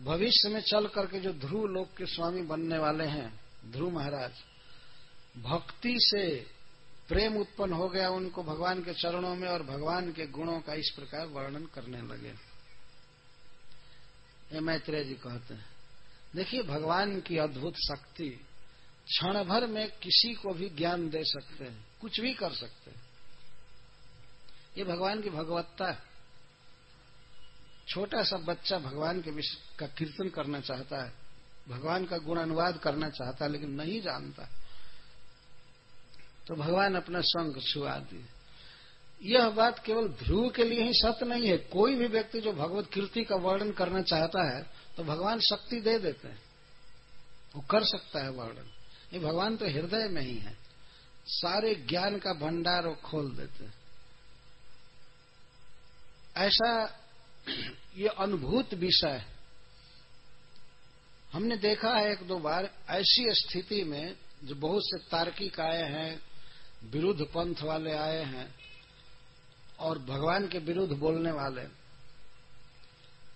भविष्य में चल करके जो ध्रुव लोक के स्वामी बनने वाले हैं, ध्रुव महाराज, भक्ति से प्रेम उत्पन्न हो गया उनको भगवान के चरणों में और भगवान के गुणों का इस प्रकार वर्णन करने लगे। ये मैत्रेय जी कहते हैं, देखिए भगवान की अद्भुत शक्ति क्षण भर में किसी को भी ज्ञान दे सकते हैं, कुछ भी कर सकते हैं। ये भगवान की भगवत्ता है। छोटा सा बच्चा भगवान के विषय का कीर्तन करना चाहता है, भगवान का गुण अनुवाद करना चाहता है, लेकिन नहीं जानता तो भगवान अपना संग छुआ दिए। यह बात केवल ध्रुव के लिए ही सत्य नहीं है। कोई भी व्यक्ति जो भगवत कीर्ति का वर्णन करना चाहता है तो भगवान शक्ति दे देते हैं। वो कर सकता है वर्णन। ये भगवान तो हृदय में ही है। सारे ज्ञान का भंडार वो खोल देते हैं। ऐसा ये अनुभूत विषय हमने देखा है एक दो बार, ऐसी स्थिति में जो बहुत से तार्किक आए हैं, विरुद्ध पंथ वाले आए हैं, और भगवान के विरुद्ध बोलने वाले।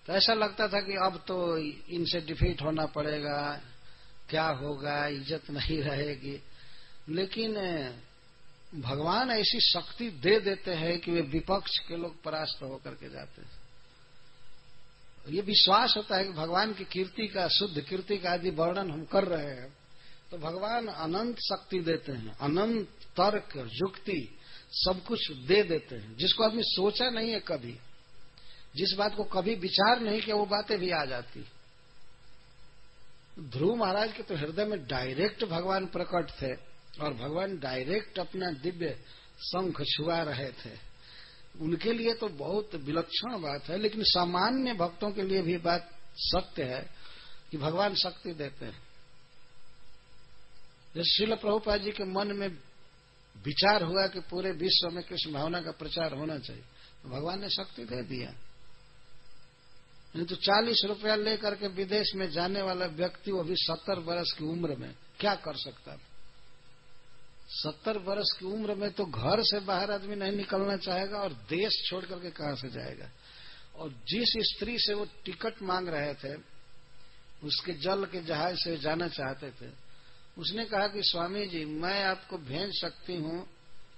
तो ऐसा लगता था कि अब तो इनसे डिफीट होना पड़ेगा, क्या होगा, इज़्ज़त नहीं रहेगी। लेकिन, भगवान ऐसी शक्ति दे देते हैं कि वे विपक्ष के लोग परास्त होकर के जाते हैं। ये विश्वास होता है कि भगवान की कीर्ति का, शुद्ध कीर्ति का आदि वर्णन हम कर रहे हैं। तो भगवान अनंत शक्ति देते हैं, अनंत तर्क, युक्ति, सब कुछ दे देते हैं। जिसको आदमी सोचा नहीं है कभी, जिस बात को कभी विचार नहीं किया, वो बातें भी आ जाती। ध्रुव महाराज के तो हृदय में डायरेक्ट भगवान प्रकट थे और भगवान डायरेक्ट अपना दिव्य शंख छुआ रहे थे। उनके लिए तो बहुत विलक्षण बात है, लेकिन सामान्य भक्तों के लिए भी बात सत्य है कि भगवान शक्ति देते हैं। जैसे शिल प्रभुपा जी के मन में विचार हुआ कि पूरे विश्व में कृष्ण भावना का प्रचार होना चाहिए तो भगवान ने शक्ति दे दिया। नहीं तो चालीस रुपया लेकर के विदेश में जाने वाला व्यक्ति वो भी सत्तर वर्ष की उम्र में क्या कर सकता था? सत्तर वर्ष की उम्र में तो घर से बाहर आदमी नहीं निकलना चाहेगा और देश छोड़ करके कहाँ से जाएगा? और जिस स्त्री से वो टिकट मांग रहे थे, उसके जल के जहाज़ से जाना चाहते थे, उसने कहा कि स्वामी जी, मैं आपको भेज सकती हूँ,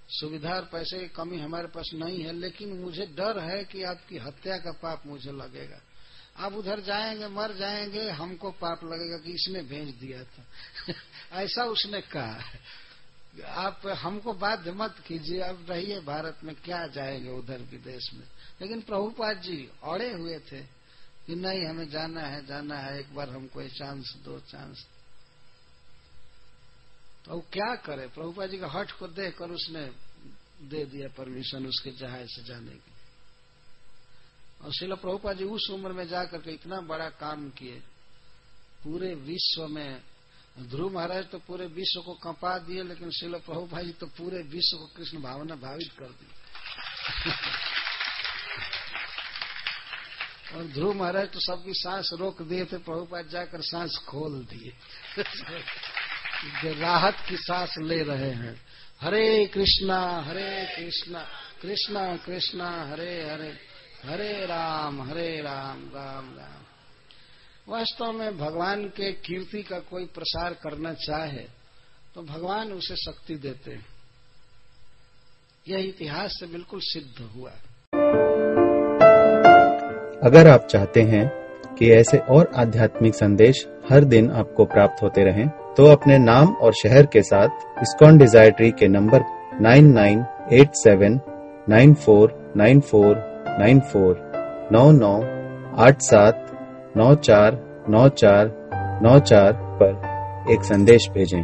सुविधा और पैसे की कमी हमारे पास नहीं है, लेकिन मुझे डर है कि आपकी हत्या का पाप मुझे लगेगा। आप उधर जाएँगे, मर जाएँगे, हमको पाप लगेगा कि इसने भेज दिया था। ऐसा उसने कहा। आप हमको बाध्य मत कीजिए, अब रहिए भारत में, क्या जाएँगे उधर विदेश में? लेकिन प्रभुपाद जी अड़े हुए थे कि नहीं, हमें जाना है जाना है, एक बार हमको ये चांस दो चांस तो वो क्या करे? प्रभुपाद जी का हट को देख कर उसने दे दिया परमिशन उसके जहाज़ से जाने की और शिला प्रभुपा जी उस उम्र में जाकर के इतना बड़ा काम किए, पूरे विश्व में ध्रुव महाराज तो पूरे विश्व को कंपा दिए, लेकिन शिला प्रभुपा जी तो पूरे विश्व को कृष्ण भावना भावित कर दी और ध्रुव महाराज तो सबकी सांस रोक दिए थे, प्रभुपाद जाकर सांस खोल दिए। राहत की सांस ले रहे हैं। हरे कृष्णा हरे कृष्णा कृष्णा कृष्णा, हरे हरे हरे राम हरे राम राम राम राम। वास्तव में भगवान के कीर्ति का कोई प्रसार करना चाहे तो भगवान उसे शक्ति देते हैं। यह इतिहास से बिल्कुल सिद्ध हुआ अगर आप चाहते हैं कि ऐसे और आध्यात्मिक संदेश हर दिन आपको प्राप्त होते रहें तो अपने नाम और शहर के साथ इस्कॉन डिज़ायर ट्री के नंबर 9987949494 नौ नौ आठ सात नौ चार नौ चार नौ चार पर एक संदेश भेजें।